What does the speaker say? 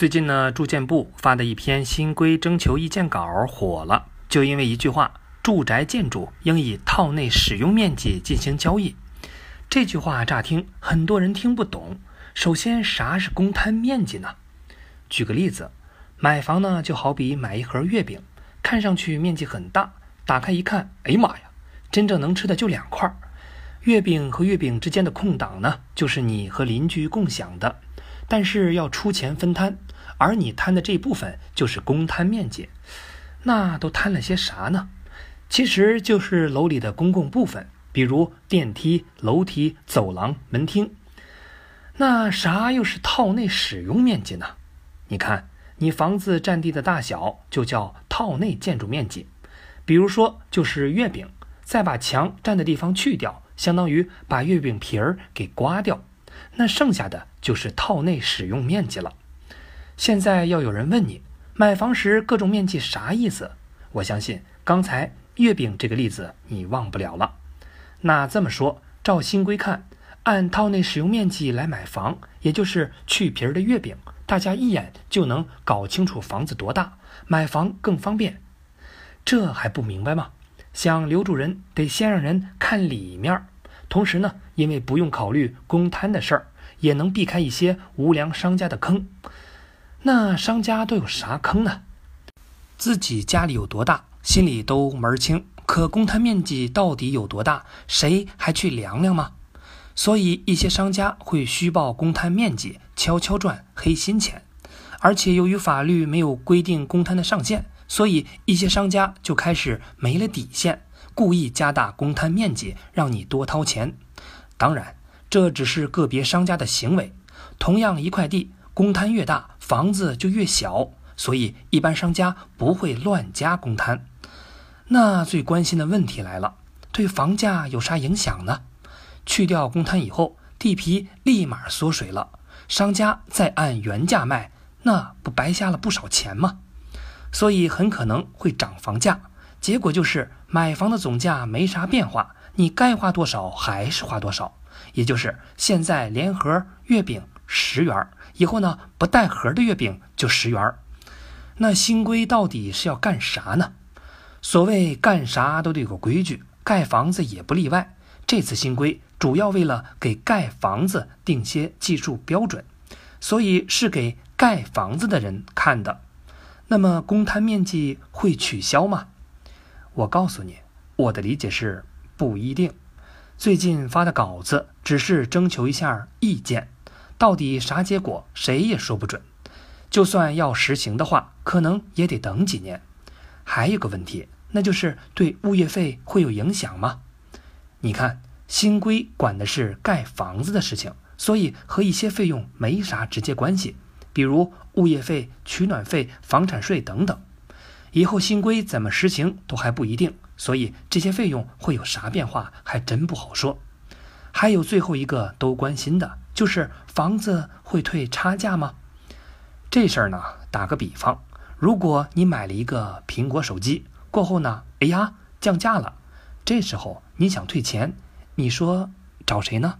最近呢，住建部发的一篇新规征求意见稿火了，就因为一句话：“住宅建筑应以套内使用面积进行交易。”这句话乍听很多人听不懂。首先，啥是公摊面积呢？举个例子，买房呢就好比买一盒月饼，看上去面积很大，打开一看，哎呀妈呀，真正能吃的就两块。月饼和月饼之间的空档呢，就是你和邻居共享的，但是要出钱分摊。而你摊的这部分就是公摊面积，那都摊了些啥呢？其实就是楼里的公共部分，比如电梯、楼梯、走廊、门厅。那啥又是套内使用面积呢？你看，你房子占地的大小就叫套内建筑面积。比如说，就是月饼，再把墙占的地方去掉，相当于把月饼皮儿给刮掉，那剩下的就是套内使用面积了。现在要有人问你买房时各种面积啥意思？我相信刚才月饼这个例子你忘不了了。那这么说，照新规看，按套内使用面积来买房，也就是去皮儿的月饼，大家一眼就能搞清楚房子多大，买房更方便。这还不明白吗？想留住人，得先让人看里面儿。同时呢，因为不用考虑公摊的事儿，也能避开一些无良商家的坑。那商家都有啥坑呢？自己家里有多大，心里都门儿清。可公摊面积到底有多大，谁还去量量吗？所以一些商家会虚报公摊面积，悄悄赚黑心钱。而且由于法律没有规定公摊的上限，所以一些商家就开始没了底线，故意加大公摊面积，让你多掏钱。当然，这只是个别商家的行为。同样一块地。公摊越大，房子就越小，所以一般商家不会乱加公摊。那最关心的问题来了，对房价有啥影响呢？去掉公摊以后，地皮立马缩水了，商家再按原价卖，那不白瞎了不少钱吗？所以很可能会涨房价，结果就是买房的总价没啥变化，你该花多少还是花多少，也就是现在连盒月饼十元。以后呢，不带盒的月饼就十元那新规到底是要干啥呢？所谓干啥都得有个规矩，盖房子也不例外。这次新规主要为了给盖房子定些技术标准，所以是给盖房子的人看的。那么公摊面积会取消吗？我告诉你，我的理解是不一定。最近发的稿子只是征求一下意见。到底啥结果，谁也说不准。就算要实行的话，可能也得等几年。还有个问题，那就是对物业费会有影响吗？你看，新规管的是盖房子的事情，所以和一些费用没啥直接关系，比如物业费、取暖费、房产税等等。以后新规怎么实行都还不一定，所以这些费用会有啥变化，还真不好说。还有最后一个都关心的。就是房子会退差价吗？这事儿呢，打个比方，如果你买了一个苹果手机，过后呢，哎呀降价了，这时候你想退钱，你说找谁呢？